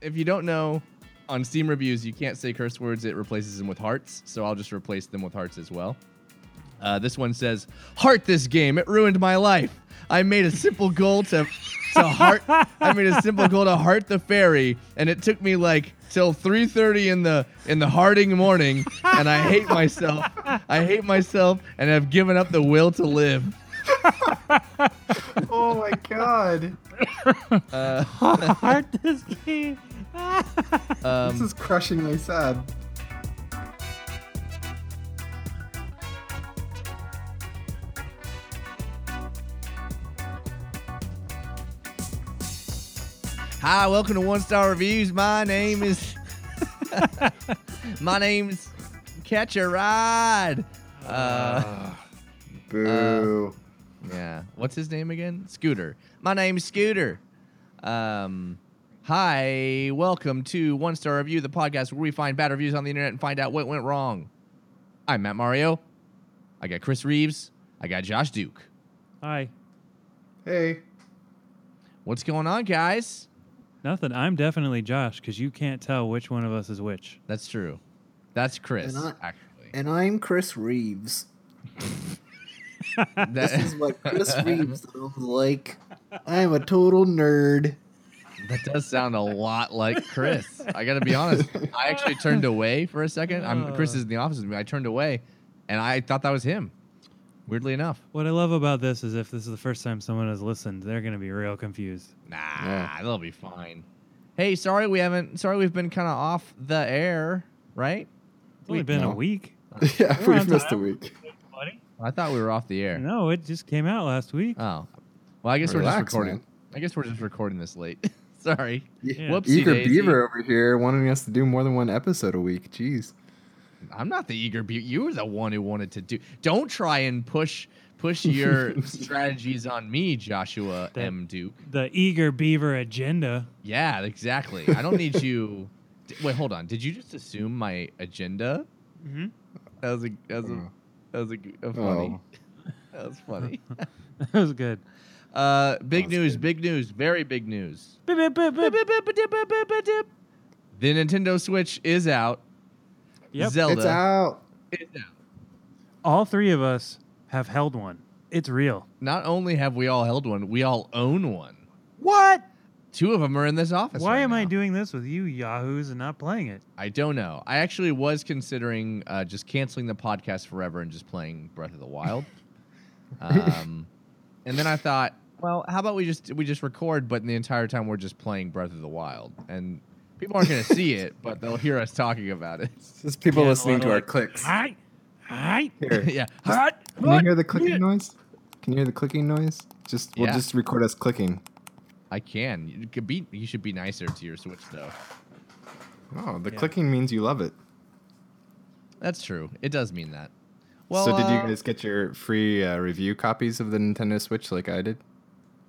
if you don't know, on Steam reviews you can't say curse words. It replaces them with hearts. So I'll just replace them with hearts as well. Uh, this one says, "Heart this game. It ruined my life. I made a simple goal to to heart. I made a simple goal to heart the fairy, and it took me like till 3:30 in the in the hearting morning. And I hate myself. I hate myself, and have given up the will to live." Oh my god. Uh, Heart this game. Um, this is crushingly sad. Hi, welcome to One Star Reviews. My name is my name's Catch a Ride. Uh, Boo. yeah. What's his name again? Scooter. My name's Scooter. Um, hi, welcome to One Star Review, the podcast where we find bad reviews on the internet and find out what went wrong. I'm Matt Mario. I got Chris Reeves. I got Josh Duke. Hi. hey. What's going on, guys? Nothing. I'm definitely Josh because you can't tell which one of us is which. That's true. That's Chris, And I- actually. And I'm Chris Reeves. This is what Chris Reeves sounds like. I'm a total nerd. That does sound a lot like Chris. I got to be honest. I actually turned away for a second. I'm Chris uh. is in the office with me. I turned away, and I thought that was him. Weirdly enough, What I love about this is if this is the first time someone has listened, they're going to be real confused. nah, Yeah. they'll be fine. Hey, sorry we haven't. Sorry we've been kind of off the air, right? It's only Wait, been no. a week. yeah, We're on we've missed a time. week. Buddy? I thought we were off the air. No, it just came out last week. Oh, well, I guess we're just Relax, recording. man. I guess we're just recording this late. sorry. Yeah. Whoopsie Eager daisy. Beaver over here wanting us to do more than one episode a week. Jeez. I'm not the eager be You were the one who wanted to do. Don't try and push push your strategies on me, Joshua That- M. Duke. The eager beaver agenda. Yeah, exactly. I don't need you. Wait, hold on. Did you just assume my agenda? Mm-hmm. That was a that was a, Oh. that was a, g- a funny. Oh. That was funny. that was good. Uh, big news, good. big news, very big news. The Nintendo Switch is out. Yep. Zelda It's out. is out. All three of us have held one. It's real. Not only have we all held one, we all own one. What? Two of them are in this office. Why right am I doing this with you yahoos and not playing it? I don't know. I actually was considering uh, just canceling the podcast forever and just playing Breath of the Wild. um, and then I thought, well, how about we just we just record, but the entire time we're just playing Breath of the Wild, and people aren't going to see it, but they'll hear us talking about it. It's just people Yeah, listening to of our clicks. Hi. Hi. Here. yeah. Hot. Can you hear the clicking noise? Can you hear the clicking noise? Just we'll Yeah. just record us clicking. I can. You could be. You should be nicer to your Switch, though. Oh, the Yeah. clicking means you love it. That's true. It does mean that. Well, so did you uh, guys get your free uh, review copies of the Nintendo Switch like I did?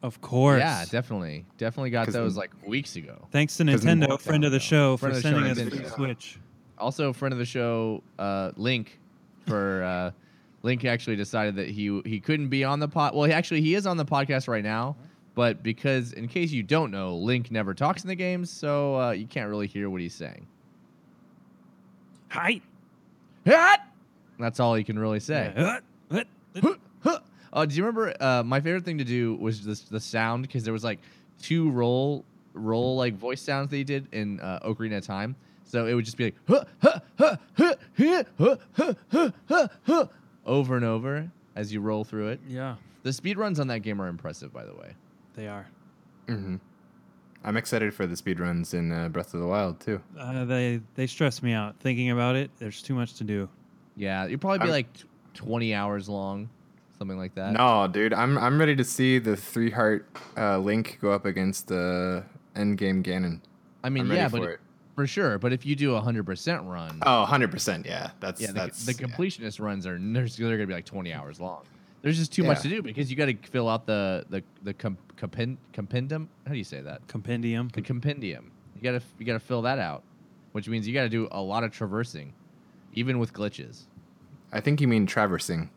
Of course. Yeah, definitely, definitely got those like weeks ago. Thanks to Nintendo, Nintendo- friend of the show, for of the show, sending us Nintendo. free Switch. Also, friend of the show, uh, Link, for uh, Link actually decided that he he couldn't be on the pod. Well, he actually he is on the podcast right now, but because in case you don't know, Link never talks in the games, so uh, you can't really hear what he's saying. Hi. That's all you can really say. Yeah. Uh, do you remember? Uh, my favorite thing to do was this, the sound because there was like two roll roll like voice sounds that he did in uh, Ocarina of Time. So it would just be like huh, huh, huh, huh, huh, huh, huh, huh, huh, huh, over and over as you roll through it. Yeah, The speed runs on that game are impressive, by the way. they are. Mm-hmm. I'm excited for the speed runs in uh, Breath of the Wild too. Uh, they they stress me out thinking about it. There's too much to do. Yeah, it'd probably be I'm- like twenty hours long, something like that. No, dude, I'm I'm ready to see the three heart uh, Link go up against the Endgame Ganon. I mean, I'm ready yeah, for but it. for sure. But if you do a hundred percent run, Oh, 100 percent. Yeah, that's yeah, the, that's the yeah. completionist runs are there's, they're gonna be like 20 hours long. There's just too much to do because you got to fill out the the the com, compen, compendium. How do you say that? Compendium. The compendium. You gotta you gotta fill that out, which means you gotta do a lot of traversing, even with glitches. I think you mean traversing.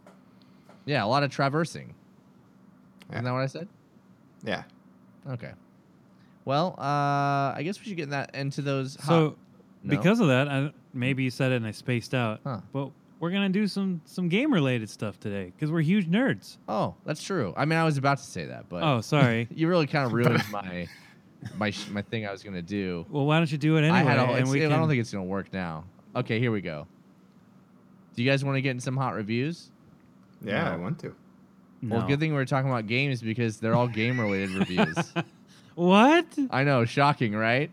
Yeah, a lot of traversing. Yeah. Isn't that what I said? Yeah. Okay. Well, uh, I guess we should get in that into those. hot- So No? because of that, I, maybe you said it and I spaced out. Huh. But we're gonna do some some game related stuff today because we're huge nerds. oh, that's true. I mean, I was about to say that, but Oh, sorry. you really kind of ruined my my my thing I was gonna do. well, why don't you do it anyway? I had a, and it's- we I can, don't think it's gonna work now. Okay, here we go. Do you guys want to get in some hot reviews? Yeah, No. I want to. no. Well, good thing we are talking about games because they're all game related reviews. What? I know, shocking, right?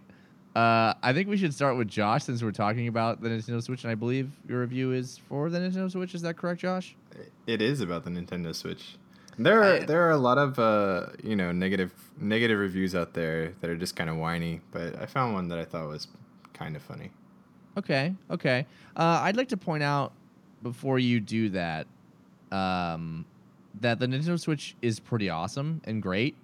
Uh, I think we should start with Josh since we're talking about the Nintendo Switch, and I believe your review is for the Nintendo Switch. Is that correct, Josh? It is about the Nintendo Switch. There are I- there are a lot of uh, you know negative negative reviews out there that are just kind of whiny, but I found one that I thought was kind of funny. Okay, okay. Uh, I'd like to point out before you do that um, that the Nintendo Switch is pretty awesome and great,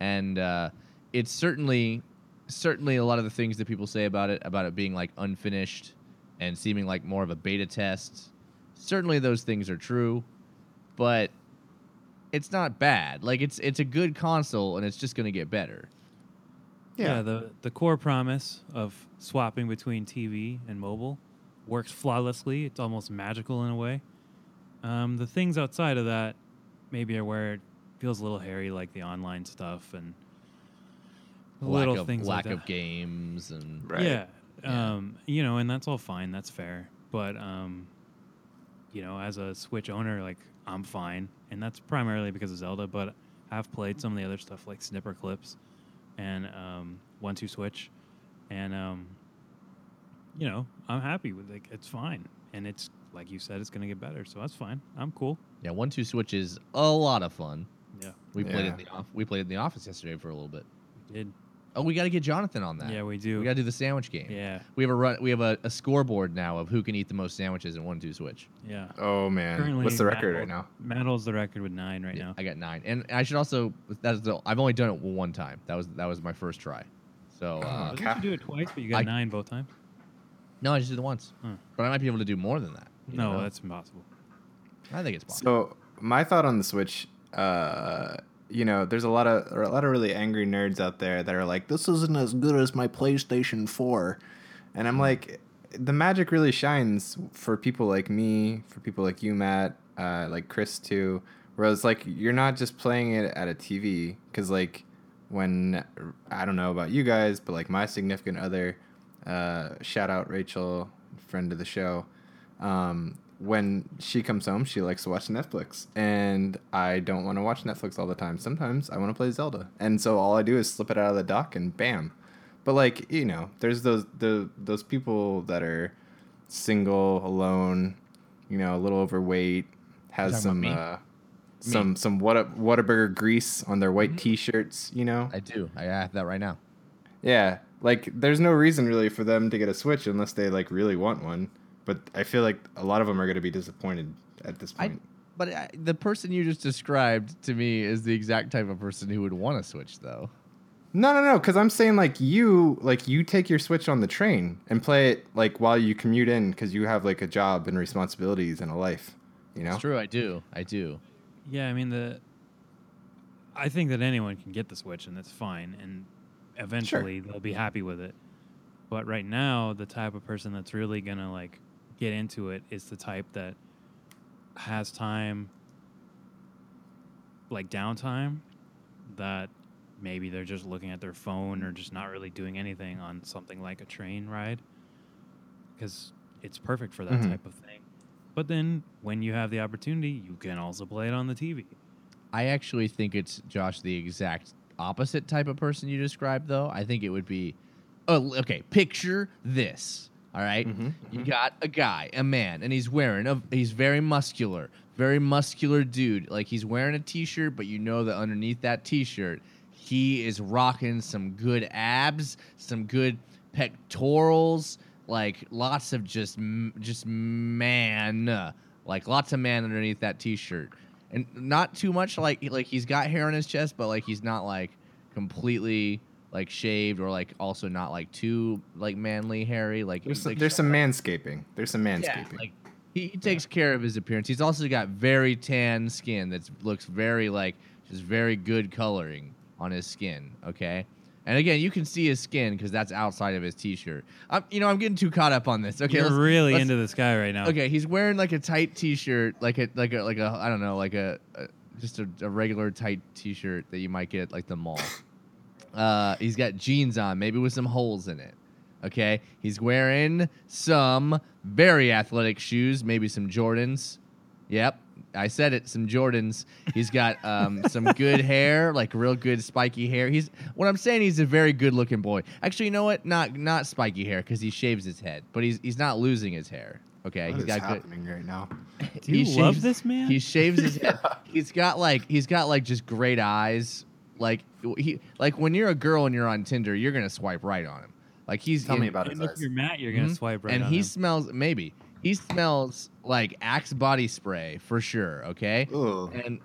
and uh, it's certainly certainly a lot of the things that people say about it about it being like unfinished and seeming like more of a beta test. Certainly, those things are true, but it's not bad. Like it's it's a good console, and it's just going to get better. Yeah. the the core promise of swapping between TV and mobile works flawlessly. It's almost magical in a way. Um, the things outside of that maybe are where it feels a little hairy, like the online stuff and little lack of things lack like of that. games and Right. Yeah. Yeah. Um, you know, and that's all fine. That's fair. But um, you know, as a Switch owner, like I'm fine, and that's primarily because of Zelda. But I've played some of the other stuff like Snipperclips and um, One Two Switch, and um, you know, I'm happy with it. It's fine, and it's like you said, it's gonna get better, so that's fine. I'm cool. Yeah, one two switch is a lot of fun. Yeah, We played it in the off- we played in the office yesterday for a little bit. we did. Oh, we got to get Jonathan on that. Yeah, we do. we got to do the sandwich game. yeah, We have a run. We have a, a scoreboard now of who can eat the most sandwiches in one two switch. yeah. Oh man, Currently, what's the Matt record right now? Matt holds the record with nine right Yeah, now. I got nine, and I should also. That's the. I've only done it one time. That was that was my first try. So Oh, uh, okay. Didn't you do it twice, but you got I- nine both times? No, I just did it once. Huh. But I might be able to do more than that. No, know? that's impossible. I think it's possible. So my thought on the Switch, uh, you know, there's a lot of a lot of really angry nerds out there that are like, This isn't as good as my PlayStation 4. and I'm like, the magic really shines for people like me, for people like you, Matt, uh, like Chris too. Whereas like you're not just playing it at a TV, because like when I don't know about you guys, but like my significant other, uh, shout out Rachel, friend of the show. Um, when she comes home, she likes to watch Netflix, and I don't want to watch Netflix all the time. Sometimes I want to play Zelda, and so all I do is slip it out of the dock and bam. But like you know, there's those the those people that are single, alone, you know, a little overweight, has some uh, some some Whata- Whataburger grease on their white T-shirts, you know. I do. I have that right now. Yeah, like there's no reason really for them to get a Switch unless they like really want one. But I feel like a lot of them are going to be disappointed at this I, point. but I, the person you just described to me is the exact type of person who would want to switch, though. No, no, no, because I'm saying like you, like you take your Switch on the train and play it like while you commute in because you have like a job and responsibilities and a life. You know. It's true. I do. I do. Yeah, I mean the. I think that anyone can get the Switch, and that's fine, and eventually they'll be happy with it. But right now, the type of person that's really gonna like get into it is the type that has time, like downtime, that maybe they're just looking at their phone or just not really doing anything on something like a train ride, because it's perfect for that Mhm. type of thing. But then when you have the opportunity, you can also play it on the TV. I actually think it's Josh the exact opposite type of person you described, though. I think it would be, oh, okay. Picture this. All right? Mhm, you got a guy, a man, and he's wearing a. He's very muscular, very muscular dude. Like he's wearing a t-shirt, but you know that underneath that t-shirt, he is rocking some good abs, some good pectorals, like lots of just just man, like lots of man underneath that t-shirt, and not too much like like he's got hair on his chest, but like he's not like completely like shaved or like also not like too like manly hairy like There's some, like, there's some manscaping. There's some yeah, manscaping. like he, he takes care of his appearance. He's also got very tan skin that looks very like just very good coloring on his skin. Okay, And again, you can see his skin because that's outside of his t-shirt. I'm, you know, I'm getting too caught up on this. Okay, You're let's- really let's- into this guy right now. Okay, he's wearing like a tight t-shirt, like a like a like a I don't know, like a, a just a, a regular tight t-shirt that you might get at like the mall. Uh, he's got jeans on, maybe with some holes in it. Okay, he's wearing some very athletic shoes, maybe some Jordans. Yep, I said it, some Jordans. He's got um, some good hair, like real good spiky hair. He's what I'm saying. He's a very good looking boy. Actually, you know what? Not not spiky hair because he shaves his head, but he's he's not losing his hair. Okay, What he's is got good. happening right now? Do you he love shaves- this man? He shaves his head. He's got like he's got like just great eyes. Like he like when you're a girl and you're on Tinder, you're gonna swipe right on him. Like he's Tell me and- about his and if eyes. you're Matt, you're gonna Mhm. swipe right and on he him. smells maybe he smells like Axe body spray for sure. Okay, Ugh. and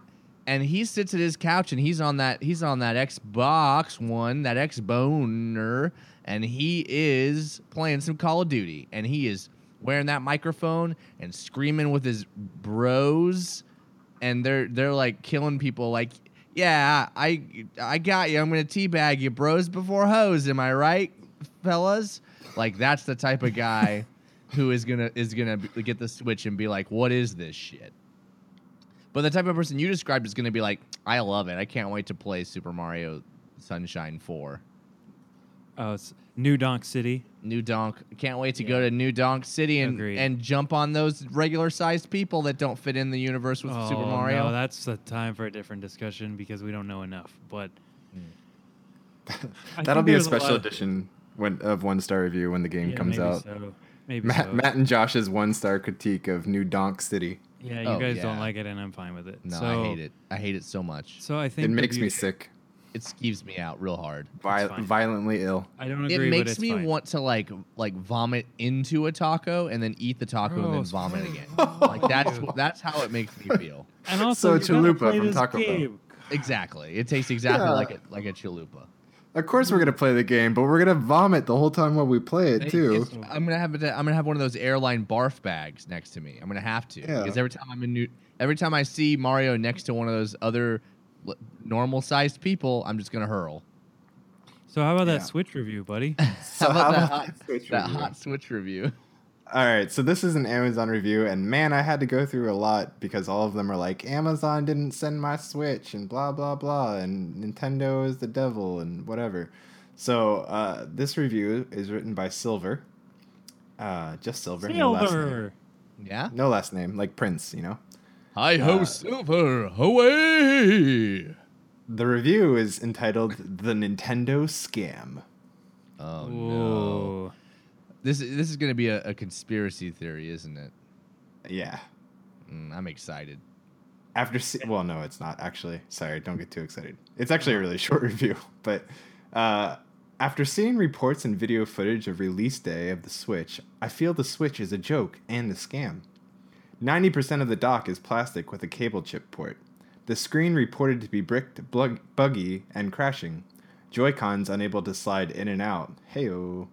and he sits at his couch and he's on that he's on that Xbox one that X boner and he is playing some Call of Duty. And he is wearing that microphone and screaming with his bros. And they're they're like killing people like yeah I I got you. I'm gonna teabag you bros before hoes. Am I right fellas? Like that's the type of guy who is gonna is gonna be- get the switch and be like what is this shit but the type of person you described is going to be like, I love it. I can't wait to play Super Mario Sunshine 4. oh, it's New Donk City. New Donk. Can't wait to go to New Donk City and, Agreed. and jump on those regular sized people that don't fit in the universe with oh, Super Mario. No, that's a time for a different discussion because we don't know enough. But I That'll be a special lot- edition when of one star review when the game Yeah, comes maybe out. So. Maybe Matt, so. Matt and Josh's one star critique of New Donk City. Yeah, you Oh, guys don't yeah. like it, and I'm fine with it. no, so, I hate it. I hate it so much. So I think It the makes me beauty- sick, It skeeves me out real hard. Vi- fine. violently ill. I don't agree. It agree. but makes it's me fine. want to like like vomit into a taco and then eat the taco and oh, then Gross. vomit again. like that's that's how it makes me feel. And also, So you gotta Chalupa play from this Taco Bell. game. Exactly. It tastes exactly Yeah. like a like a chalupa. Of course, we're gonna play the game, but we're gonna vomit the whole time while we play it It- too. it's- I'm gonna have it. I'm gonna have one of those airline barf bags next to me. I'm gonna have to Yeah. because every time I'm in New, every time I see Mario next to one of those other normal sized people, I'm just gonna hurl. So how about Yeah. that Switch review, buddy? So how about that about hot, that Switch that hot Switch review? All right, so this is an Amazon review, and man, I had to go through a lot because all of them are like Amazon didn't send my Switch and blah blah blah, and Nintendo is the devil and whatever. So uh, this review is written by Silver, uh, just Silver, no last name. Silver. Yeah. No last name, like Prince, you know. Hi ho Uh, silver, away. The review is entitled "The Nintendo Scam." Oh no. This is this is gonna be a, a conspiracy theory, isn't it? Yeah. Mm, I'm excited. After see- well, no, it's not actually. Sorry, don't get too excited. It's actually a really short review, but uh, after seeing reports and video footage of release day of the Switch, I feel the Switch is a joke and a scam. Ninety percent of the dock is plastic with a cable chip port. The screen reported to be bricked, blug- buggy, and crashing. Joy-Cons unable to slide in and out. Heyo.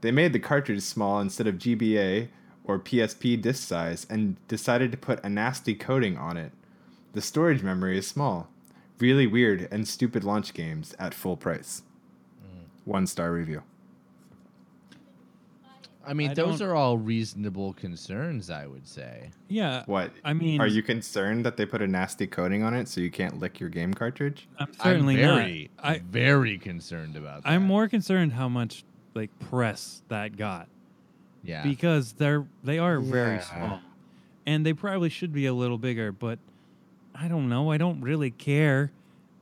They made the cartridge small instead of GBA or PSP disc size and decided to put a nasty coating on it. The storage memory is small. Really weird and stupid launch games at full price. Mm. One star review. I mean, I those don't- are all reasonable concerns, I would say. Yeah. What? I mean, Are you concerned that they put a nasty coating on it so you can't lick your game cartridge? I'm certainly I'm very, not. I, very concerned about that. I'm more concerned how much like press that got yeah. because they're they are very small, and they probably should be a little bigger. But I don't know. I don't really care.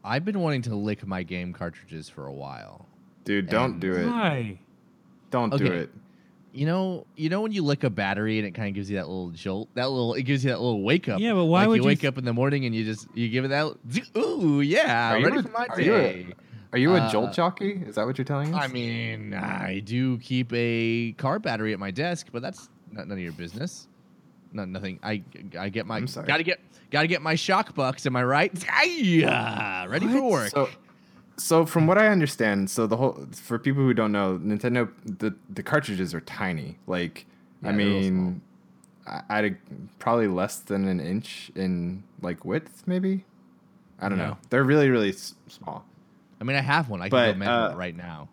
I've been wanting to lick my game cartridges for a while. Dude, don't And- do it. Why? Don't do it. You know, you know when you lick a battery and it kind of gives you that little jolt, that little it gives you that little wake up. Yeah, but why like would you you wake th- up in the morning and you just you give it that ooh yeah, Are ready a- for my are you a- day. Are you a Uh, jolt jockey? Is that what you're telling us? I mean, I do keep a car battery at my desk, but that's not, none of your business. No, nothing. I I get my gotta get gotta get my shock bucks. Am I right? Yeah, ready for work. So, so from what I understand, so the whole for people who don't know, Nintendo the the cartridges are tiny. Like, I Yeah, they're mean, I- I'd a- probably less than an inch in like width, maybe. I don't Yeah. know. They're really really s- small. I mean, I have one. I can go measure uh, it right now.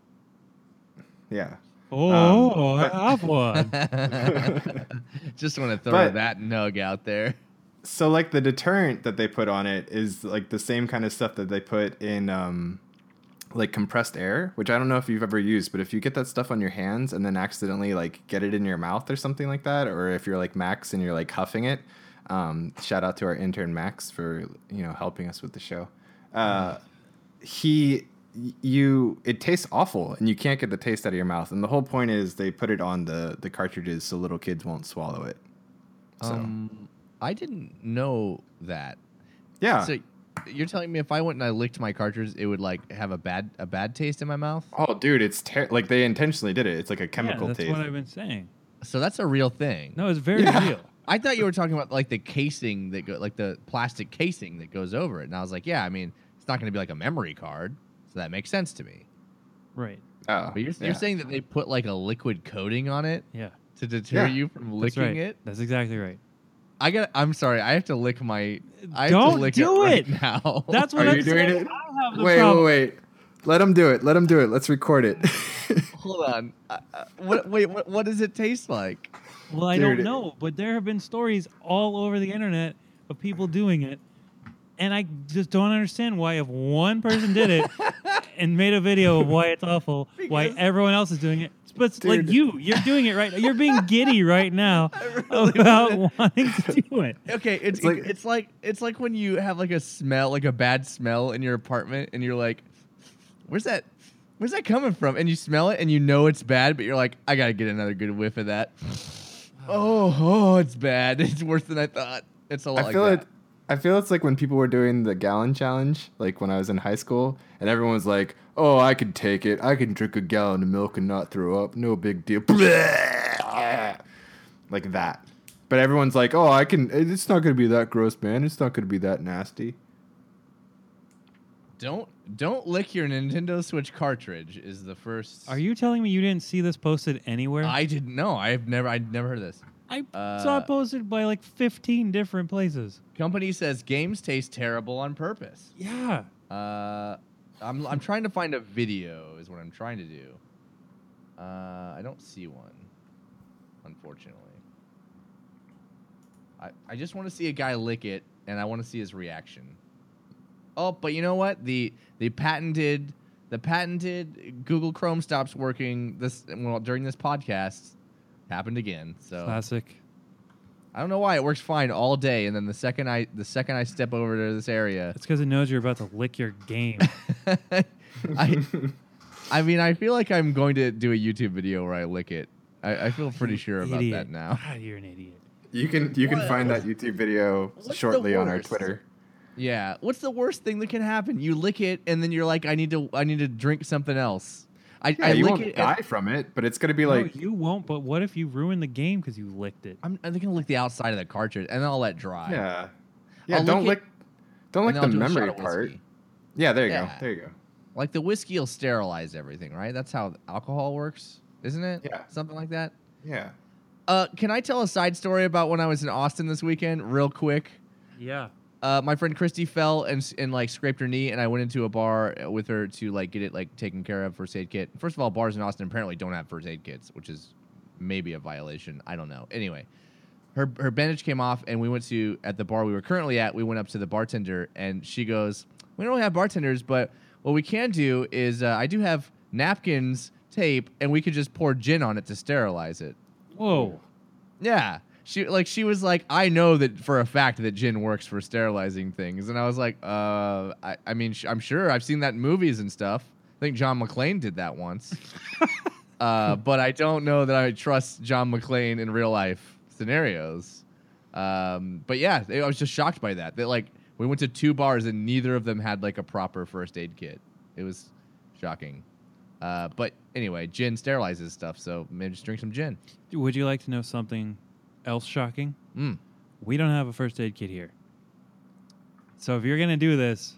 Yeah. Oh, but- I have one. Just want to throw But- that nug out there. So like the deterrent that they put on it is like the same kind of stuff that they put in um like compressed air, which I don't know if you've ever used, but if you get that stuff on your hands and then accidentally like get it in your mouth or something like that, or if you're like Max and you're like huffing it, um, shout out to our intern Max for you know helping us with the show. Uh, he you it tastes awful and you can't get the taste out of your mouth and the whole point is they put it on the the cartridges so little kids won't swallow it so Um, I didn't know that. yeah So you're telling me if I went and I licked my cartridge, it would like have a bad a bad taste in my mouth? Oh, dude, it's ter- like they intentionally did it. It's like a chemical yeah, that's taste. what I've been saying. So that's a real thing. No, it's very Yeah. real. I thought you were talking about like the casing that go like the plastic casing that goes over it, and I was like, yeah, I mean, it's not going to be like a memory card, so that makes sense to me. Right. oh, But you're, yeah. you're saying that they put like a liquid coating on it Yeah. to deter Yeah. you from That's licking right. it. That's exactly right. I got. I'm sorry. I have to lick my. I Don't to lick do it, right it. now. That's what Are I'm you doing saying. it? I have the wait, problem. wait, wait. Let him do it. Let him do it. Let's record it. Hold on. Uh, uh, what, wait. What, what does it taste like? Well, I Dude, don't know, but there have been stories all over the internet of people doing it, and I just don't understand why if one person did it and made a video of why it's awful, why everyone else is doing it. But it's like you, you're doing it right. You're being giddy right now really about wanting to do it. Okay, it's It's like- like it's like it's like when you have like a smell, like a bad smell in your apartment, and you're like, "Where's that? Where's that coming from?" And you smell it, and you know it's bad, but you're like, "I gotta get another good whiff of that." Oh, oh, it's bad. It's worse than I thought. It's a lot I like feel that. it. I feel it's like when people were doing the gallon challenge, like when I was in high school, and everyone was like, "Oh, I could take it. I can drink a gallon of milk and not throw up. No big deal." Like that. But everyone's like, "Oh, I can. It's not gonna be that gross, man. It's not gonna be that nasty." Don't don't lick your Nintendo Switch cartridge. Is the first. Are you telling me you didn't see this posted anywhere? I didn't know. I've never. I'd never heard of this. I Uh, saw it posted by like 15 different places. Company says games taste terrible on purpose. Yeah. Uh, I'm I'm trying to find a video. Is what I'm trying to do. Uh, I don't see one, unfortunately. I I just want to see a guy lick it, and I want to see his reaction. Oh, but you know what? The the patented the patented Google Chrome stops working this well during this podcast happened again. So Classic. I don't know why it works fine all day, and then the second I the second I step over to this area, It's because it knows you're about to lick your game. I, I mean, I feel like I'm going to do a YouTube video where I lick it. I, I feel pretty sure about Idiot. that now. God, you're an idiot. You can you can What- find that YouTube video What's shortly on our? Twitter. Yeah. What's the worst thing that can happen? You lick it, and then you're like, I need to, I need to drink something else. I, Yeah, I you lick won't it. die and- from it, but it's gonna be no, like you won't. But what if you ruin the game because you licked it? I'm, I'm gonna lick the outside of the cartridge, and then I'll let dry. yeah, yeah. I'll don't lick lick, don't lick the I'll do a shot memory part. whiskey. Yeah, there you Yeah. go. There you go. Like the whiskey will sterilize everything, right? That's how alcohol works, isn't it? Yeah. Something like that. Yeah. Uh, can I tell a side story about when I was in Austin this weekend, real quick? Yeah. Uh, my friend Christy fell and and like scraped her knee, and I went into a bar with her to like get it like taken care of first aid kit. First of all, bars in Austin apparently don't have first aid kits, which is maybe a violation. I don't know. Anyway, her her bandage came off, and we went to at the bar we were currently at. We went up to the bartender, and she goes, "We don't really have bartenders, but what we can do is uh, I do have napkins, tape, and we could just pour gin on it to sterilize it." Whoa. Yeah. She like she was like, I know that for a fact that gin works for sterilizing things, and I was like, uh, I, I mean, sh- I'm sure I've seen that in movies and stuff. I think John McClane did that once, uh, but I don't know that I trust John McClane in real life scenarios. Um, but yeah, I was just shocked by that. That like we went to two bars and neither of them had like a proper first aid kit. It was shocking. Uh, but anyway, gin sterilizes stuff, so maybe just drink some gin. Would you like to know something else shocking? Mm. We don't have a first aid kit here. So if you're gonna do this,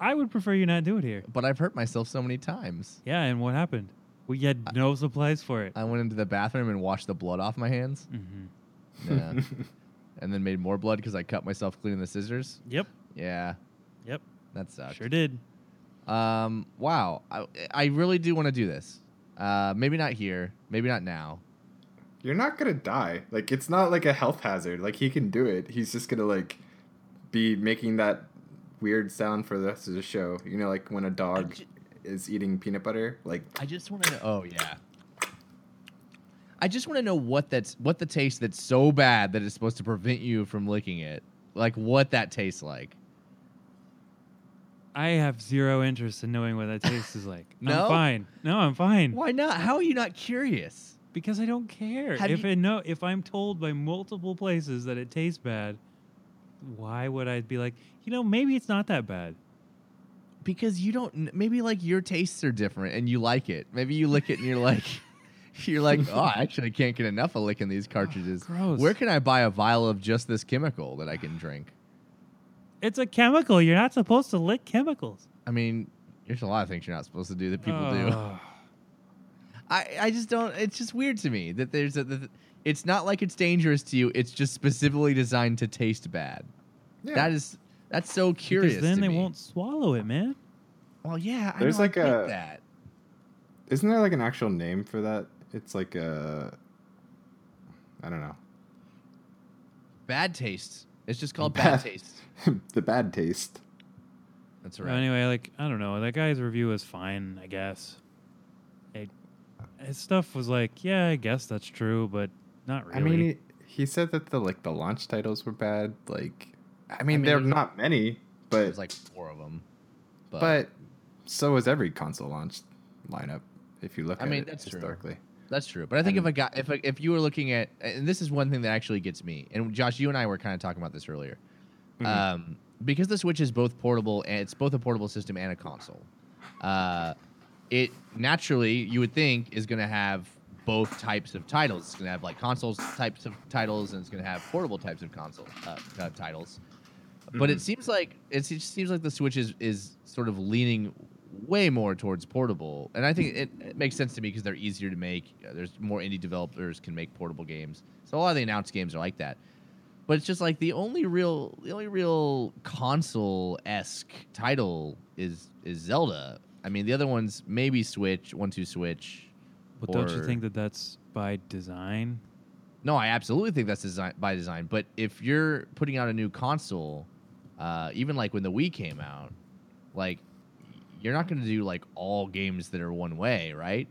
I would prefer you not do it here. but I've hurt myself so many times. Yeah, and what happened? We had no supplies for it. I went into the bathroom and washed the blood off my hands. hmm Yeah. and then made more blood because I cut myself cleaning the scissors. Yep. Yeah, Yep. that sucked. Sure did. Um, wow. I, I really do want to do this. Uh, maybe not here. Maybe not now. You're not gonna die. Like it's not like a health hazard. Like he can do it. He's just gonna like be making that weird sound for the rest of the show. You know, like when a dog ju- is eating peanut butter. Like I just want to know. Oh yeah. I just want to know what that's what the taste that's so bad that it's supposed to prevent you from licking it. Like what that tastes like. I have zero interest in knowing what that taste is like. No? I'm fine. No, I'm fine. Why not? How are you not curious? Because I don't care. Have if you- I know if I'm told by multiple places that it tastes bad, why would I be like, you know, maybe it's not that bad? Because you don't. Maybe like your tastes are different and you like it. Maybe you lick it and you're like, you're like, oh, I actually can't get enough of licking these cartridges. gross. Where can I buy a vial of just this chemical that I can drink? It's a chemical. You're not supposed to lick chemicals. I mean, there's a lot of things you're not supposed to do that people do. Ugh. I, I just don't. It's just weird to me that there's a. That it's not like it's dangerous to you. It's just specifically designed to taste bad. yeah. That is that's so curious. Because then to they me. won't swallow it, man. Well, yeah, I There's know, I like get a- that. Isn't there like an actual name for that? It's like a. I don't know. Bad taste. It's just called bad, Bad. taste. the bad taste. That's But right. Anyway, like I don't know. That guy's review was fine, I guess. It, his stuff was like, yeah, I guess that's true, but not really. I mean, he, he said that the like the launch titles were bad. Like, I mean, mean, there are not many, but There's like four of them. But, but so is every console launch lineup. If you look I at mean, it that's true. historically. that's true. But I think if and- I got if I, if you were looking at and this is one thing that actually gets me. And Josh, you and I were kind of talking about this earlier. Mhm. Um, because the Switch is both portable and it's both a portable system and a console. Uh, it naturally you would think is going to have both types of titles. It's going to have like consoles types of titles and it's going to have portable types of console uh, uh, titles. But it seems like it seems like the Switch is is sort of leaning way more towards portable, and I think it, it makes sense to me because they're easier to make. Uh, There's more indie developers can make portable games, so a lot of the announced games are like that. But it's just like the only real, the only real console esque title is is Zelda. I mean, the other ones maybe Switch, one two Switch. but don't you or- think that that's by design? No, I absolutely think that's design by design. But if you're putting out a new console, uh, even like when the Wii came out, like you're not going to do like all games that are one way, right?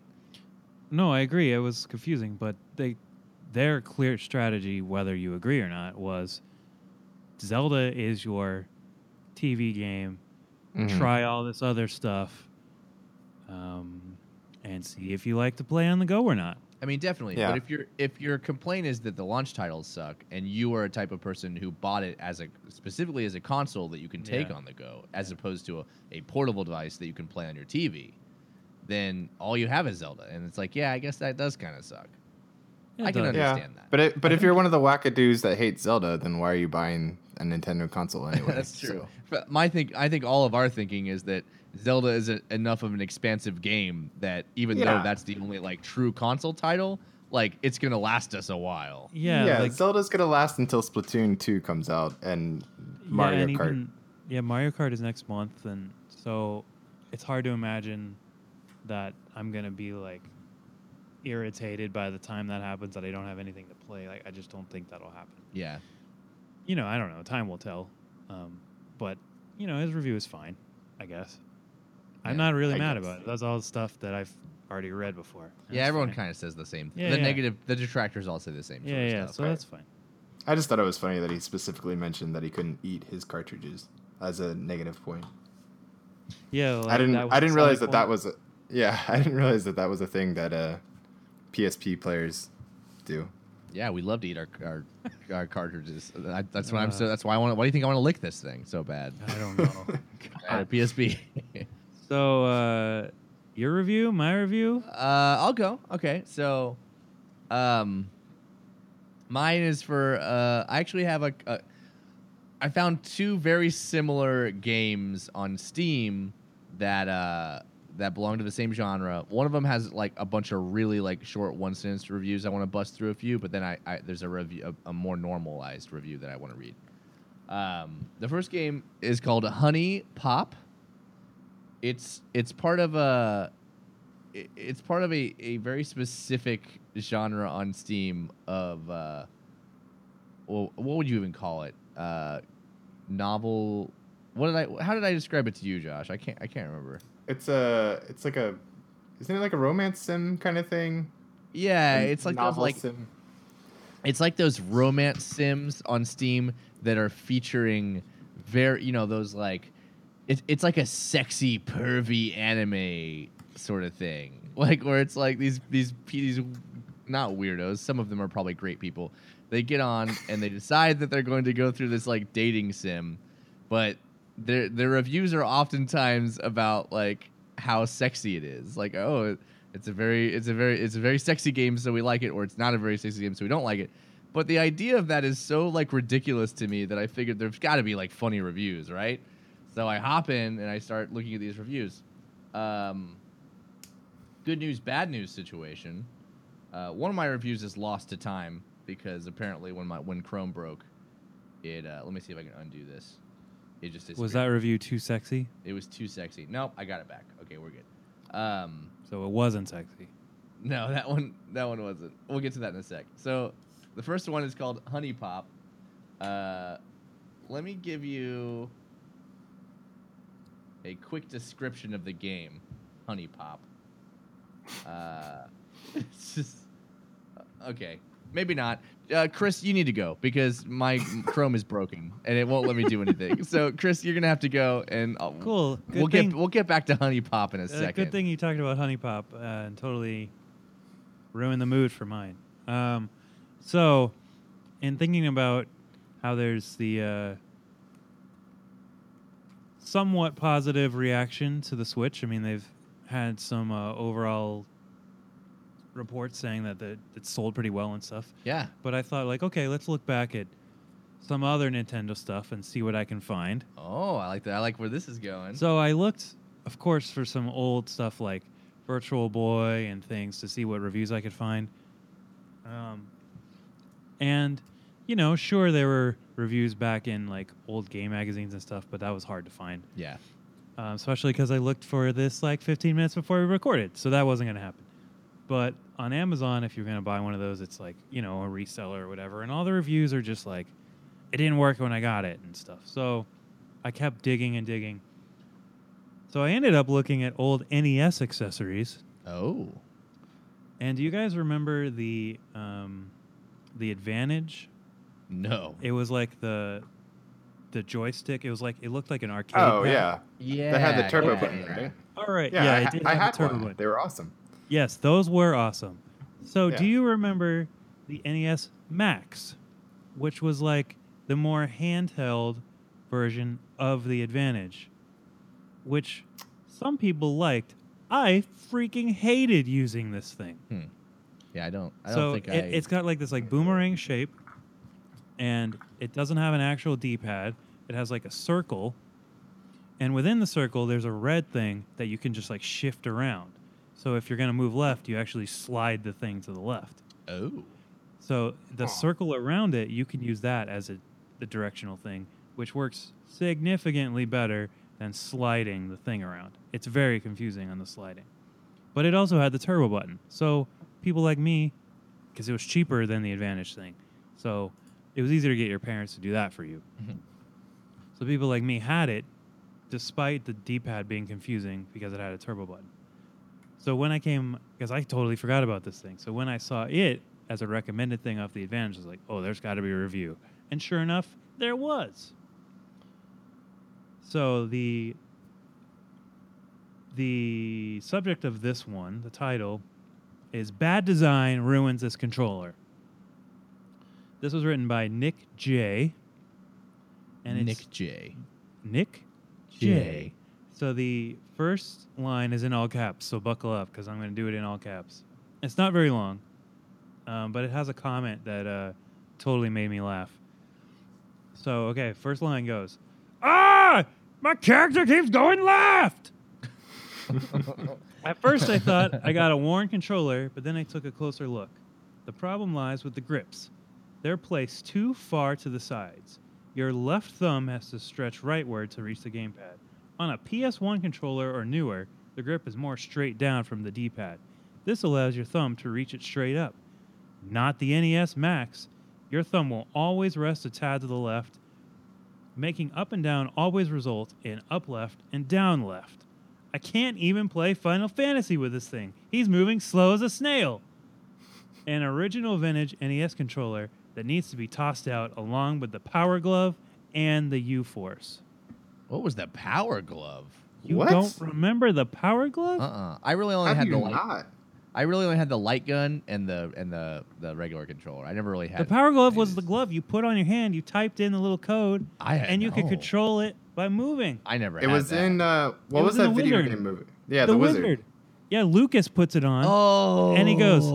No, I agree. It was confusing, but they their clear strategy, whether you agree or not, was Zelda is your TV game. Mhm. Try all this other stuff, um, and see if you like to play on the go or not. I mean, definitely. Yeah. But if your if your complaint is that the launch titles suck, and you are a type of person who bought it as a specifically as a console that you can take Yeah. on the go, as opposed to a, a portable device that you can play on your TV, then all you have is Zelda, and it's like, yeah, I guess that does kind of suck. Yeah, I can understand yeah, that. but it, but if you're one of the wackadoos that hate Zelda, then why are you buying a Nintendo console anyway? That's true. So- But my think, I think all of our thinking is that Zelda is a, enough of an expansive game that even though that's the only like true console title, like it's gonna last us a while. Yeah, yeah, like Zelda's gonna last until Splatoon 2 comes out and Mario yeah, and Kart. even- yeah, Mario Kart is next month, and so it's hard to imagine that I'm gonna be like irritated by the time that happens that I don't have anything to play. Like I just don't think that'll happen. Yeah. You know, I don't know. Time will tell. Um, but you know, his review is fine, I guess. I'm Yeah, not really I mad guess. about it. That's all the stuff that I've already read before. and Yeah, it's everyone fine. kind of says the same. Yeah, the yeah. negative, the detractors all say the same. Yeah, sort of yeah. stuff. So right. that's fine. I just thought it was funny that he specifically mentioned that he couldn't eat his cartridges as a negative point. Yeah, like, I didn't. that was I a didn't realize selling that that was. A, yeah, I didn't realize that that was a thing that uh, PSP players do. Yeah, we love to eat our our, our cartridges. I, that's what I'm Uh. so. That's why I want. Why do you think I want to lick this thing so bad? I don't know. I PSP. so, uh, your review, my review. Uh, I'll go. Okay, so, um, mine is for. Uh, I actually have a, a. I found two very similar games on Steam that uh that belong to the same genre. One of them has like a bunch of really like short one sentence reviews. I want to bust through a few, but then I, I there's a review a, a more normalized review that I want to read. Um, the first game is called Honey Pop. It's it's part of a it's part of a, a very specific genre on Steam of uh well what would you even call it? Uh novel what did I how did I describe it to you, Josh? I can't I can't remember. It's a it's like a isn't it like a romance sim kind of thing? Yeah, it's like those novel like sim. it's like those romance sims on Steam that are featuring very you know those like it's it's like a sexy pervy anime sort of thing. Like where it's like these these these not weirdos some of them are probably great people. They get on and they decide that they're going to go through this like dating sim but their their reviews are oftentimes about like how sexy it is. Like oh it's a very it's a very it's a very sexy game so we like it or it's not a very sexy game so we don't like it. But the idea of that is so like ridiculous to me that i figured there's got to be like funny reviews right so i hop in and i start looking at these reviews um, good news bad news situation uh, one of my reviews is lost to time because apparently when my when chrome broke it uh, let me see if i can undo this it just Was that review too sexy? It was too sexy. Nope, I got it back. Okay, we're good. Um, So it wasn't sexy. no, that one that one wasn't. We'll get to that in a sec. So, the first one is called HuniePop. Uh, let me give you a quick description of the game, HuniePop. Uh, it's just okay. Maybe not. Uh, Chris, you need to go because my Chrome is broken and it won't let me do anything. So, Chris, you're gonna have to go, and I'll, Cool. Good we'll thing, get we'll get back to HuniePop in a uh, second. good thing you talked about HuniePop uh, and totally ruined the mood for mine. Um, so, in thinking about how there's the uh, somewhat positive reaction to the Switch, I mean, they've had some uh, overall reports saying that the, it sold pretty well and stuff. Yeah. But I thought, like, okay, let's look back at some other Nintendo stuff and see what I can find. Oh, I like that. I like where this is going. So I looked, of course, for some old stuff like Virtual Boy and things to see what reviews I could find. Um, and, you know, sure, there were reviews back in like old game magazines and stuff, but that was hard to find, yeah. um, especially because I looked for this like 15 minutes before we recorded. So that wasn't going to happen. But on Amazon, if you're going to buy one of those, it's like, you know, a reseller or whatever. And all the reviews are just like, it didn't work when I got it and stuff. So I kept digging and digging. So I ended up looking at old NES accessories. Oh. And do you guys remember the um, the Advantage? No. It was like the the joystick. It was like it looked like an arcade. Oh pad. yeah, Yeah. that had the turbo yeah, button, yeah. right? All right. Yeah, Yeah, I, it ha- did I have had the turbo one. button. They were awesome. Yes, those were awesome. So, do you remember the NES Max, which was like the more handheld version of the Advantage, which some people liked? I freaking hated using this thing. Hmm. Yeah, I don't. I so don't think it, I. it's got like this like boomerang shape, and it doesn't have an actual D-pad. It has like a circle, and within the circle there's a red thing that you can just like shift around. So if you're gonna move left, you actually slide the thing to the left. oh. So the Aw. circle around it, you can use that as a the directional thing, which works significantly better than sliding the thing around. It's very confusing on the sliding. But it also had the turbo button. So people like me, because it was cheaper than the Advantage thing, so it was easier to get your parents to do that for you. Mhm. So people like me had it, despite the D-pad being confusing because it had a turbo button. So when I came, because I totally forgot about this thing. So when I saw it as a recommended thing off the Advantage, I was like, oh, there's got to be a review. And sure enough, there was. So the the subject of this one, the title, is "Bad Design Ruins This Controller." This was written by Nick J. And it's Nick J. Nick J. So the first line is in all caps, so buckle up because I'm going to do it in all caps. It's not very long, um, but it has a comment that uh, totally made me laugh. So, okay, first line goes Ah! My character keeps going left! At first, I thought I got a worn controller, but then I took a closer look. The problem lies with the grips. They're placed too far to the sides. Your left thumb has to stretch rightward to reach the gamepad, On a PS1 controller or newer, the grip is more straight down from the D pad. This allows your thumb to reach it straight up. Not the NES Max. Your thumb will always rest a tad to the left, making up and down always result in up left and down left. I can't even play Final Fantasy with this thing. He's moving slow as a snail. An original vintage NES controller that needs to be tossed out along with the Power Glove and the U Force. What was the Power Glove? You What? don't remember the Power Glove? Uh-uh. I really only How had the light. not? I really only had the light gun and the and the the regular controller. I never really had The Power Glove was the glove you put on your hand. You typed in the little code, I and you could control it by moving. I never. It had was that. in uh, what It was, was in that video Wizard. game movie? Yeah, the, Wizard. Yeah, Lucas puts it on. Oh, And he goes,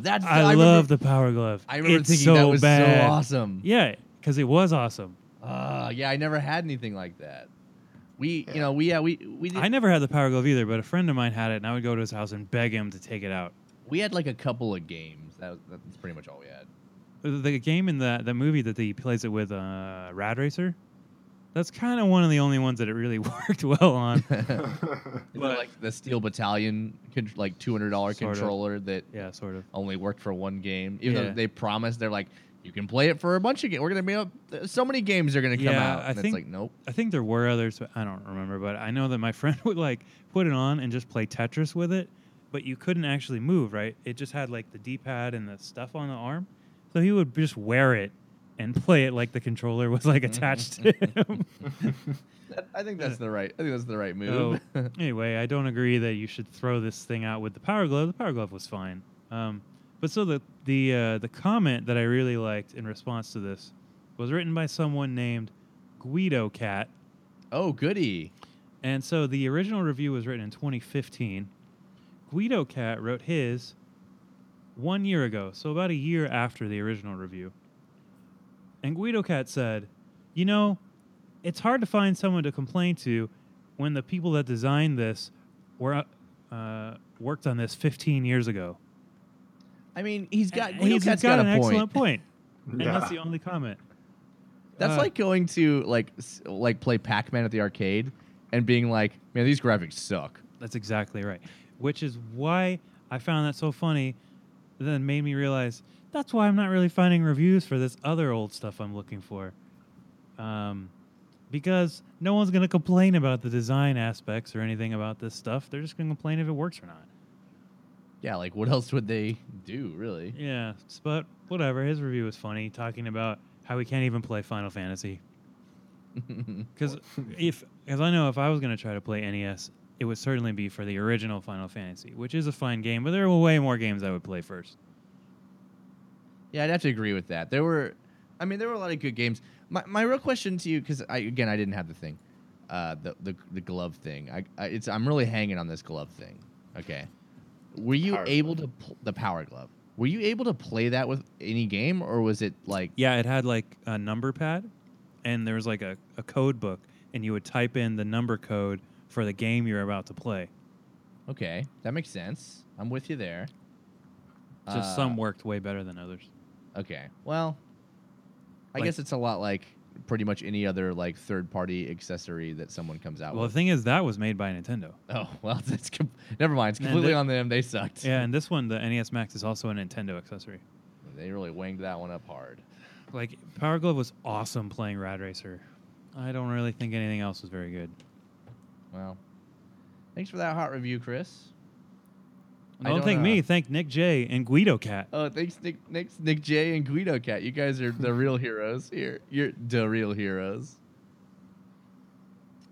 That's I, remember- love the Power Glove. I remember it's thinking so that was bad. so awesome. Yeah, because it was awesome. Uh, yeah, I never had anything like that. We, you know, we yeah we we did, I never had the Power Glove either, but a friend of mine had it, and I would go to his house and beg him to take it out. we had like a couple of games. That was, that's pretty much all we had. The, the game in the the movie that he plays it with, uh, Rad Racer. That's kind of one of the only ones that it really worked well on. You know, like the Steel Battalion, like two hundred dollar Sort of. controller that yeah, sort of. only worked for one game. Even Yeah. though they promised, they're like, you can play it for a bunch of games. We're gonna be up. Uh, so many games are gonna come Yeah, out. I and think- it's like, nope. I think there were others, but I don't remember. But I know that my friend would like put it on and just play Tetris with it, but you couldn't actually move, right? It just had like the D-pad and the stuff on the arm, so he would just wear it and play it like the controller was like attached to him. I think that's the right. I think that's the right So, move. anyway, I don't agree that you should throw this thing out with the Power Glove. The Power Glove was fine. Um, but so the the uh, the comment that I really liked in response to this was written by someone named Guido Cat. oh, goody. And so the original review was written in 2015. Guido Cat wrote his one year ago, so about a year after the original review. And Guido Cat said, You know, it's hard to find someone to complain to when the people that designed this were uh, worked on this 15 years ago. I mean, he's got. And Guido he's Cat's got, got, an point. excellent point. And Yeah. that's the only comment. That's Uh, like going to like like play Pac Man at the arcade and being like, man, these graphics suck. That's exactly right. Which is why I found that so funny. Then made me realize that's why I'm not really finding reviews for this other old stuff I'm looking for. Um, because no one's gonna complain about the design aspects or anything about this stuff. They're just gonna complain if it works or not. Yeah, like what else would they do, really? Yeah, but whatever. His review was funny, talking about how he can't even play Final Fantasy. Because if, as I know, if I was going to try to play NES, it would certainly be for the original Final Fantasy, which is a fine game, but there are way more games I would play first. Yeah, I'd have to agree with that. There were, I mean, there were a lot of good games. My, my real question to you, because I again I didn't have the thing, uh, the the, the glove thing. I, I it's I'm really hanging on this glove thing. Okay, were you Power able to pl- the power glove? Were you able to play that with any game, or was it like Yeah, it had like a number pad, and there was like a, a code book, and you would type in the number code for the game you're about to play. okay, that makes sense. I'm with you there. Just Uh, some worked way better than others. Okay. Well, I Like- guess it's a lot like pretty much any other like third party accessory that someone comes out with. Well, the thing is, that was made by Nintendo. oh well, that's com- never mind. It's completely the- on them. They sucked. Yeah, and this one, the NES Max, is also a Nintendo accessory. They really winged that one up hard. Like Power Glove was awesome playing Rad Racer. I don't really think anything else was very good. Well, thanks for that hot review, Chris. I Don't, don't, thank uh, me. Thank Nick J and Guido Cat. Oh, thanks, Nick, Nick, Nick J and Guido Cat. You guys are the real heroes here. You're the real heroes.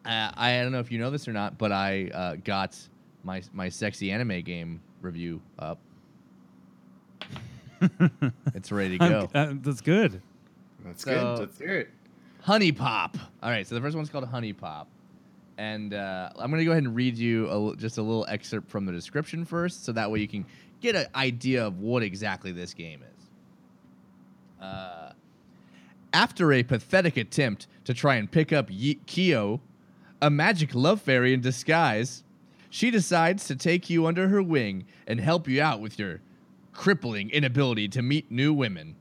Uh, I don't know if you know this or not, but I uh, got my my sexy anime game review up. It's ready to go. I'm- uh, that's good. That's So- good. Let's hear it. HuniePop. All right, so the first one's called HuniePop, and uh, I'm gonna go ahead and read you a, just a little excerpt from the description first, so that way you can get an idea of what exactly this game is. Uh, after a pathetic attempt to try and pick up Ye- Kyo, a magic love fairy in disguise, she decides to take you under her wing and help you out with your crippling inability to meet new women.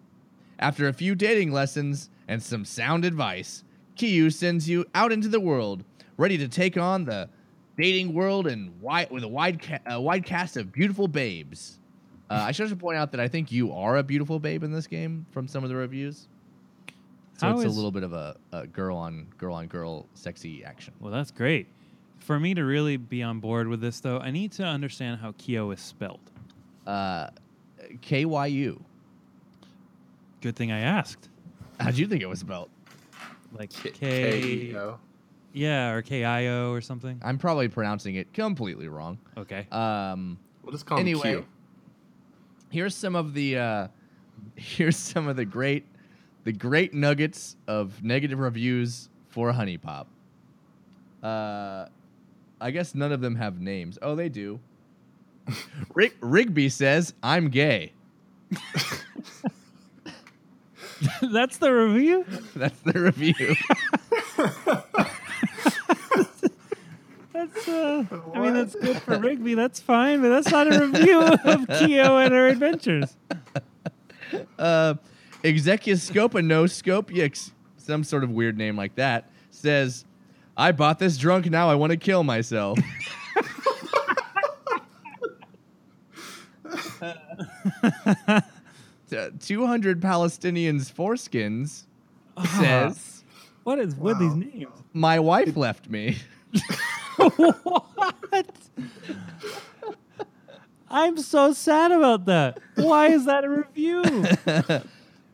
After a few dating lessons and some sound advice, Kyu sends you out into the world ready to take on the dating world and wide, with a wide ca- a wide cast of beautiful babes. Uh, I should also point out that I think you are a beautiful babe in this game from some of the reviews. So How it's is- a little bit of a, a girl on girl on girl sexy action. Well, that's great. For me to really be on board with this, though, I need to understand how Kyo is spelled. Uh, KYU. Good thing I asked. How'd you think it was spelled? Like K- K, K-E-O. Yeah, or K I O or something. I'm probably pronouncing it completely wrong. Okay. Um, We'll just call him anyway, Q. here's some of the uh, here's some of the great the great nuggets of negative reviews for HuniePop. Uh, I guess none of them have names. Oh, they do. Rick Rigby says I'm gay. that's the review. That's the review. That's uh, I mean that's good for Rigby. That's fine, but that's not a review of Kyo and her adventures. uh, and no scope yix, some sort of weird name like that, says, I bought this drunk, now I want to kill myself. T- 200 Palestinians foreskins says, What is with these names? My wife left me. What? I'm so sad about that. Why is that a review?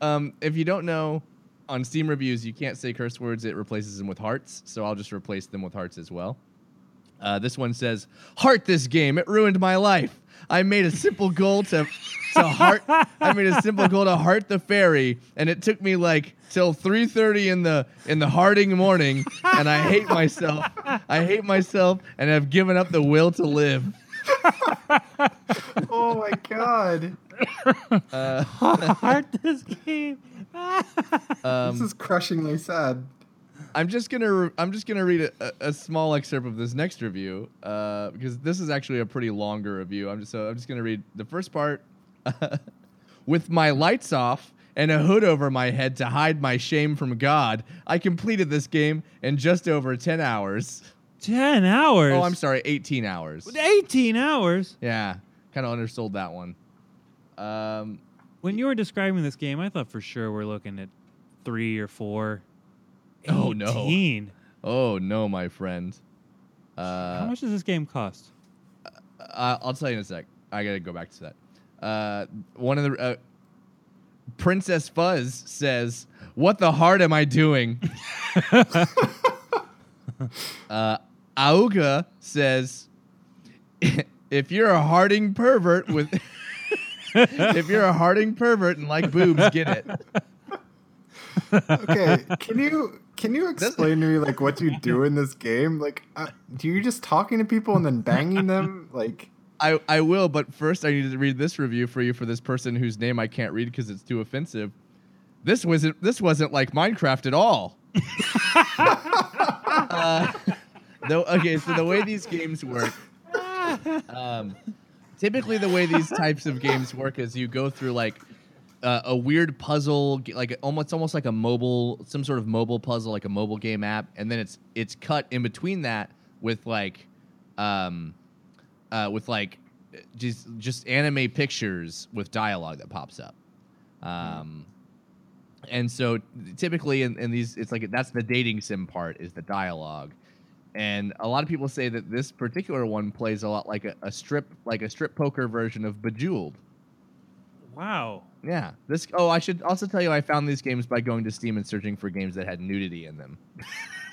um, if you don't know, on Steam reviews, you can't say curse words, it replaces them with hearts. So I'll just replace them with hearts as well. Uh, this one says, Heart this game. It ruined my life. I made a simple goal to, to heart. I made a simple goal to heart the fairy, and it took me like till 3:30 in the in the Harding morning, and I hate myself. I hate myself, and have given up the will to live. Oh my god. Uh, Heart this game. um, this is crushingly sad. I'm just gonna re- I'm just gonna read a, a, small excerpt of this next review uh, because this is actually a pretty longer review. I'm just so I'm just gonna read the first part. With my lights off and a hood over my head to hide my shame from God, I completed this game in just over 10 hours. Ten hours. Oh, I'm sorry, 18 hours. 18 hours. Yeah, kind of undersold that one. Um, When you were describing this game, I thought for sure we're looking at three or four. Oh, no. oh no, my friend. How Uh, much does this game cost? I- I'll tell you in a sec. I gotta go back to that. Uh, one of the uh, Princess Fuzz says, "What the heart am I doing?" uh, Auga says, "If you're a Harding pervert with, if you're a Harding pervert and like boobs, get it." Okay, can you can you explain to me like what you do in this game? Like, uh, do you just talking to people and then banging them? Like, I, I will, but first I need to read this review for you for this person whose name I can't read because it's too offensive. This wasn't this wasn't like Minecraft at all. uh, though okay, so the way these games work, um, typically the way these types of games work is you go through like uh, a weird puzzle, like almost almost like a mobile, some sort of mobile puzzle, like a mobile game app, and then it's it's cut in between that with like, um, uh, with like just just anime pictures with dialogue that pops up. Um, and so typically in, in these, it's like that's the dating sim part is the dialogue. And a lot of people say that this particular one plays a lot like a, a strip, like a strip poker version of Bejeweled. Wow. Yeah. This. Oh, I should also tell you, I found these games by going to Steam and searching for games that had nudity in them.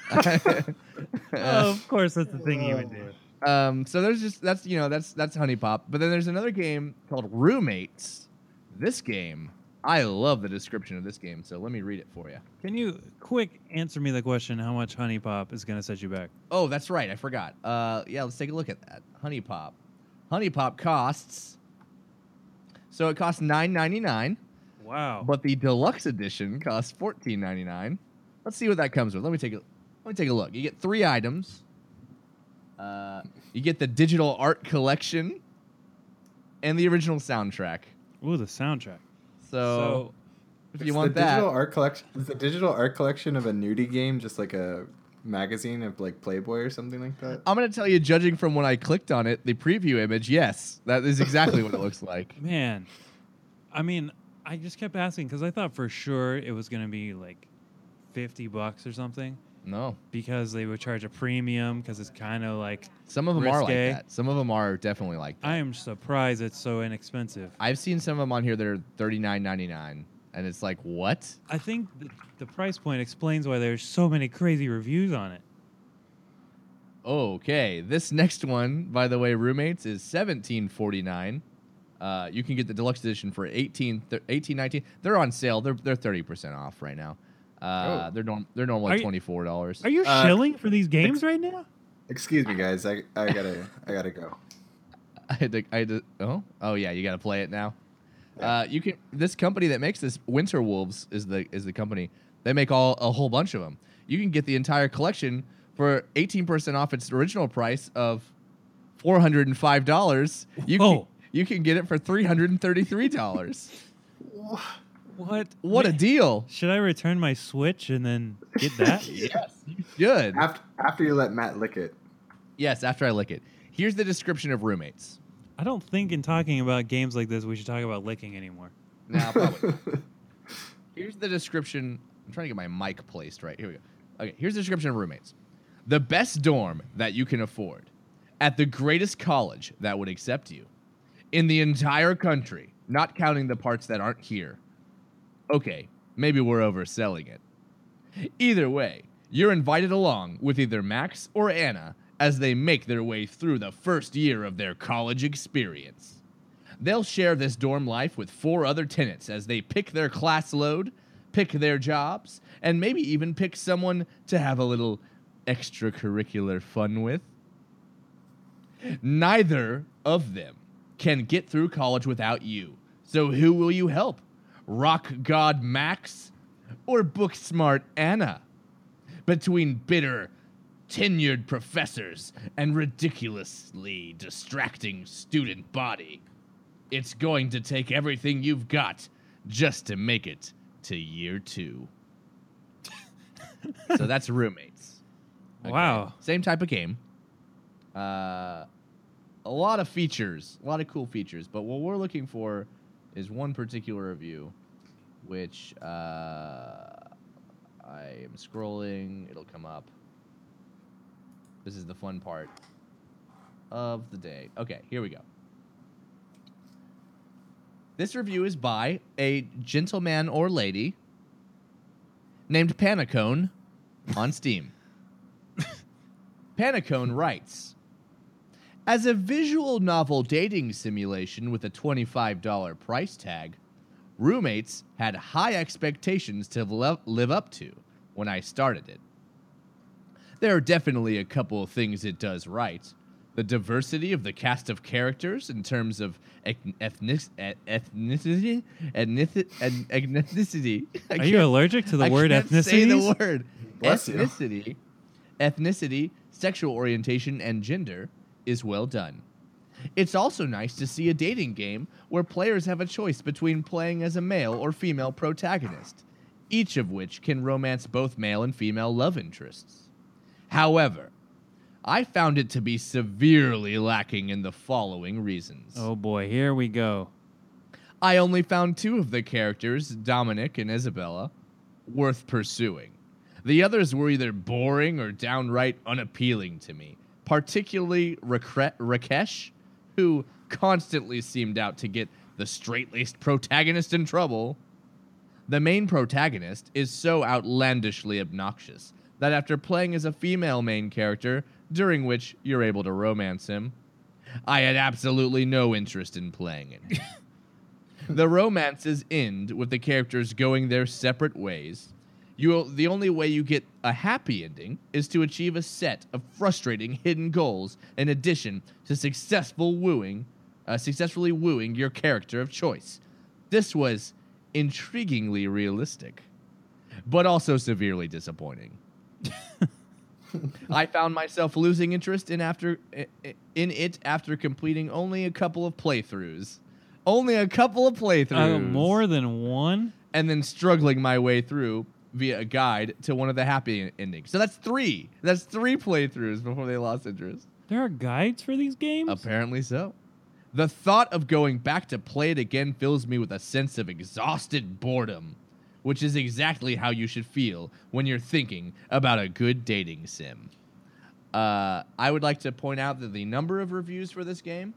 Oh, of course, that's the thing you would do. Um, so there's just that's you know that's that's HuniePop, but then there's another game called Roommates. This game, I love the description of this game, so let me read it for you. Can you quick answer me the question how much HuniePop is going to set you back? Oh, that's right, I forgot. Uh, yeah, let's take a look at that. HuniePop, Honey Pop costs. So it costs nine ninety nine, Wow. but the deluxe edition costs fourteen ninety nine. Let's see what that comes with. Let me take a let me take a look. You get three items. Uh, you get the digital art collection and the original soundtrack. Ooh, the soundtrack. So, if you is want the that, digital art collection is the digital art collection of a nudie game just like a magazine of like Playboy or something like that? I'm gonna tell you, judging from when I clicked on it, the preview image, yes, that is exactly what it looks like. Man, I mean, I just kept asking because I thought for sure it was gonna be like fifty bucks or something No, because they would charge a premium because it's kind of like some of them are like that. Some of them are definitely like that. I am surprised it's so inexpensive. I've seen some of them on here that are $39.99, and it's like, what? I think the, the price point explains why there's so many crazy reviews on it. Okay, this next one, by the way, roommates is seventeen forty nine. Uh, you can get the deluxe edition for 18, th- 18 19. They're on sale. They're they're thirty percent off right now. Uh, Oh. They're norm- they're normally Are twenty four dollars. Are you Uh, shilling for these games right now? Excuse me, guys. I, I gotta I gotta go. I had to, I had to, oh oh yeah, you got to play it now. Yeah. Uh, you can this company that makes this Winter Wolves is the is the company. They make all a whole bunch of them. You can get the entire collection for eighteen percent off its original price of four hundred and five dollars. You can, you can get it for three hundred and thirty three dollars. What? what a deal! Should I return my Switch and then get that? Yes, Good. After after you let Matt lick it. Yes, after I lick it. Here's the description of roommates. I don't think in talking about games like this we should talk about licking anymore. Now, probably. Here's the description. I'm trying to get my mic placed right. Here we go. Okay, here's the description of roommates. The best dorm that you can afford at the greatest college that would accept you in the entire country, not counting the parts that aren't here. Okay, maybe we're overselling it. Either way, you're invited along with either Max or Anna as they make their way through the first year of their college experience. They'll share this dorm life with four other tenants as they pick their class load, pick their jobs, and maybe even pick someone to have a little extracurricular fun with. Neither of them can get through college without you. So who will you help? Rock God Max or book smart Anna? Between bitter, tenured professors and ridiculously distracting student body, it's going to take everything you've got just to make it to year two. so that's roommates. Wow. Same type of game. Uh, a lot of features, a lot of cool features. But what we're looking for is one particular review, which uh, I am scrolling. It'll come up. This is the fun part of the day. Okay, here we go. This review is by a gentleman or lady named Panacone on Steam. Panacone writes As a visual novel dating simulation with a $25 price tag, Roommates had high expectations to live up to when I started it. There are definitely a couple of things it does right. The diversity of the cast of characters in terms of ethnic- ethnic- ethnicity, ethnic- ethnicity. Are you allergic to the I word can't Say the word Bless you. ethnicity, ethnicity, sexual orientation, and gender is well done. It's also nice to see a dating game where players have a choice between playing as a male or female protagonist, each of which can romance both male and female love interests. However, I found it to be severely lacking in the following reasons. Oh boy, here we go. I only found two of the characters, Dominic and Isabella, worth pursuing. The others were either boring or downright unappealing to me, particularly Rakesh, who constantly seemed out to get the straight laced protagonist in trouble. The main protagonist is so outlandishly obnoxious that after playing as a female main character, during which you're able to romance him, I had absolutely no interest in playing it. the romances end with the characters going their separate ways. You, the only way you get a happy ending is to achieve a set of frustrating hidden goals in addition to successful wooing, uh, successfully wooing your character of choice. This was intriguingly realistic, but also severely disappointing. I found myself losing interest in after in it after completing only a couple of playthroughs. Only a couple of playthroughs. Uh, more than one? and then struggling my way through via a guide to one of the happy endings. So that's three. That's three playthroughs before they lost interest. There are guides for these games. Apparently so. The thought of going back to play it again fills me with a sense of exhausted boredom, which is exactly how you should feel when you're thinking about a good dating sim. Uh, I would like to point out that the number of reviews for this game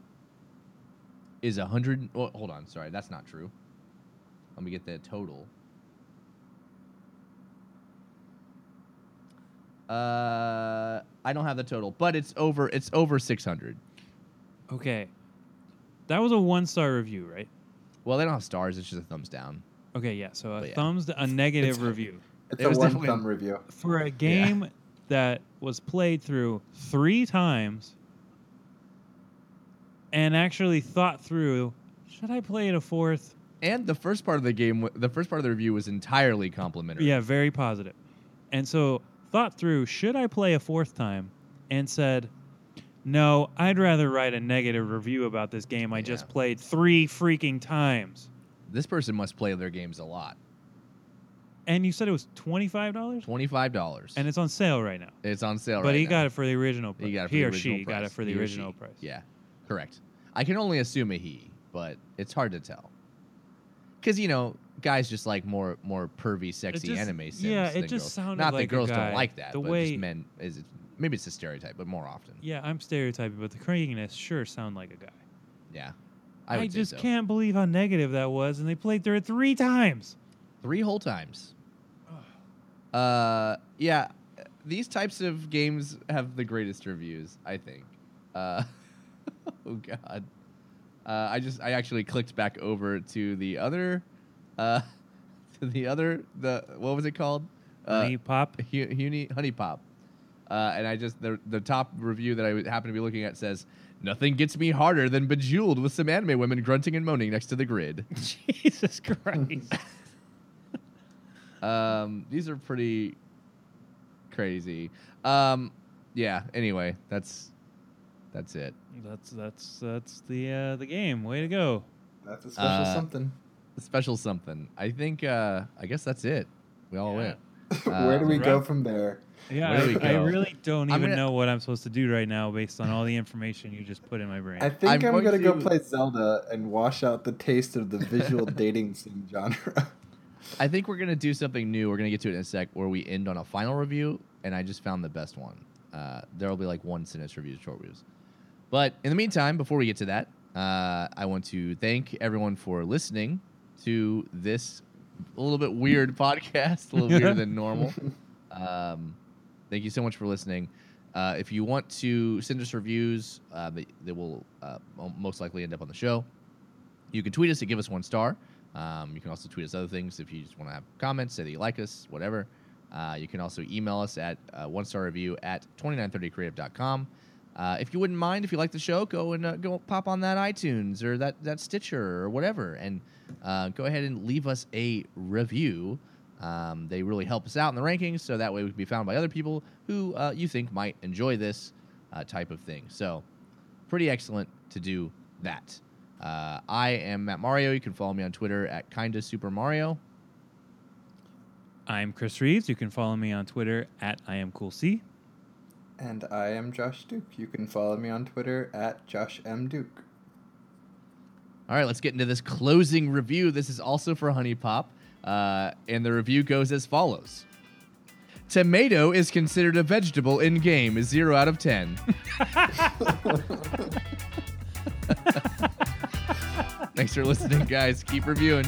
is a hundred. Oh, hold on, sorry, that's not true. Let me get the total. Uh, I don't have the total, but it's over. It's over six hundred. Okay, that was a one star review, right? Well, they don't have stars. It's just a thumbs down. Okay, yeah. So a But yeah. thumbs, a negative It's- review It's It a was one definitely- thumb review. for a game that was played through three times and actually thought through. Should I play it a fourth? And the first part of the game, the first part of the review was entirely complimentary. Yeah, very positive. And so thought through, should I play a fourth time? And said, no, I'd rather write a negative review about this game I just Yeah. played three freaking times. This person must play their games a lot. And you said it was $25? Twenty-five dollars, And it's on sale right now. it's on sale but right he now. got it for the original price. He got it for he the or original she price. got it for the He original price. Yeah, correct. I can only assume a he, but it's hard to tell. Because you know, guys just like more more pervy, sexy just- anime sims. yeah, it just girls. sounded Not like that girls guy. don't like that, The but way- just men is it, maybe it's a stereotype, but more often. Yeah, I'm stereotyping, but the crankiness sure sound like a guy. Yeah, I, say just so. can't believe how negative that was, and they played through it three times. Three whole times. Uh, yeah, these types of games have the greatest reviews, I think. Uh, oh God. Uh, I just I actually clicked back over to the other, uh, to the other the what was it called? Uh, HuniePop. Hu- Huni, HuniePop. Uh, and I just the the top review that I happen to be looking at says nothing gets me harder than bejeweled with some anime women grunting and moaning next to the grid. Jesus Christ. Um, these are pretty crazy. Um, yeah. Anyway, that's that's it. that's that's that's the uh, the game. Way to go. That's a special Uh, something. Special something. I think. Uh, I guess that's it. We all Yeah. went. Where do we right. go from there? Yeah, Where do we I, I really don't I'm even gonna- know what I'm supposed to do right now based on all the information you just put in my brain. I think I'm I'm, going gonna go play Zelda and wash out the taste of the visual dating sim genre. I think we're gonna do something new. We're gonna get to it in a sec, where we end on a final review, and I just found the best one. Uh, there will be like one sentence reviews, short reviews. But in the meantime, before we get to that, uh, I want to thank everyone for listening to this a little bit weird podcast, a little weirder than normal. Um, thank you so much for listening. Uh, if you want to send us reviews, uh, they, they will uh, most likely end up on the show. You can tweet us and give us one star. Um, you can also tweet us other things if you just want to have comments, say that you like us, whatever. Uh, you can also email us at uh, one star review at 2930creative.com. Uh, if you wouldn't mind, if you like the show, go and uh, go pop on that iTunes or that, that Stitcher or whatever, and uh, go ahead and leave us a review. Um, they really help us out in the rankings, so that way we can be found by other people who uh, you think might enjoy this uh, type of thing. So, pretty excellent to do that. Uh, I am Matt Mario. You can follow me on Twitter at Kinda Super Mario. I'm Chris Reeves. You can follow me on Twitter at I am cool C. and I am Josh Duke. You can follow me on Twitter at Josh M Duke. All right, let's get into this closing review. This is also for HuniePop, uh, and the review goes as follows: Tomato is considered a vegetable in game. Zero out of ten. Thanks for listening, guys. Keep reviewing.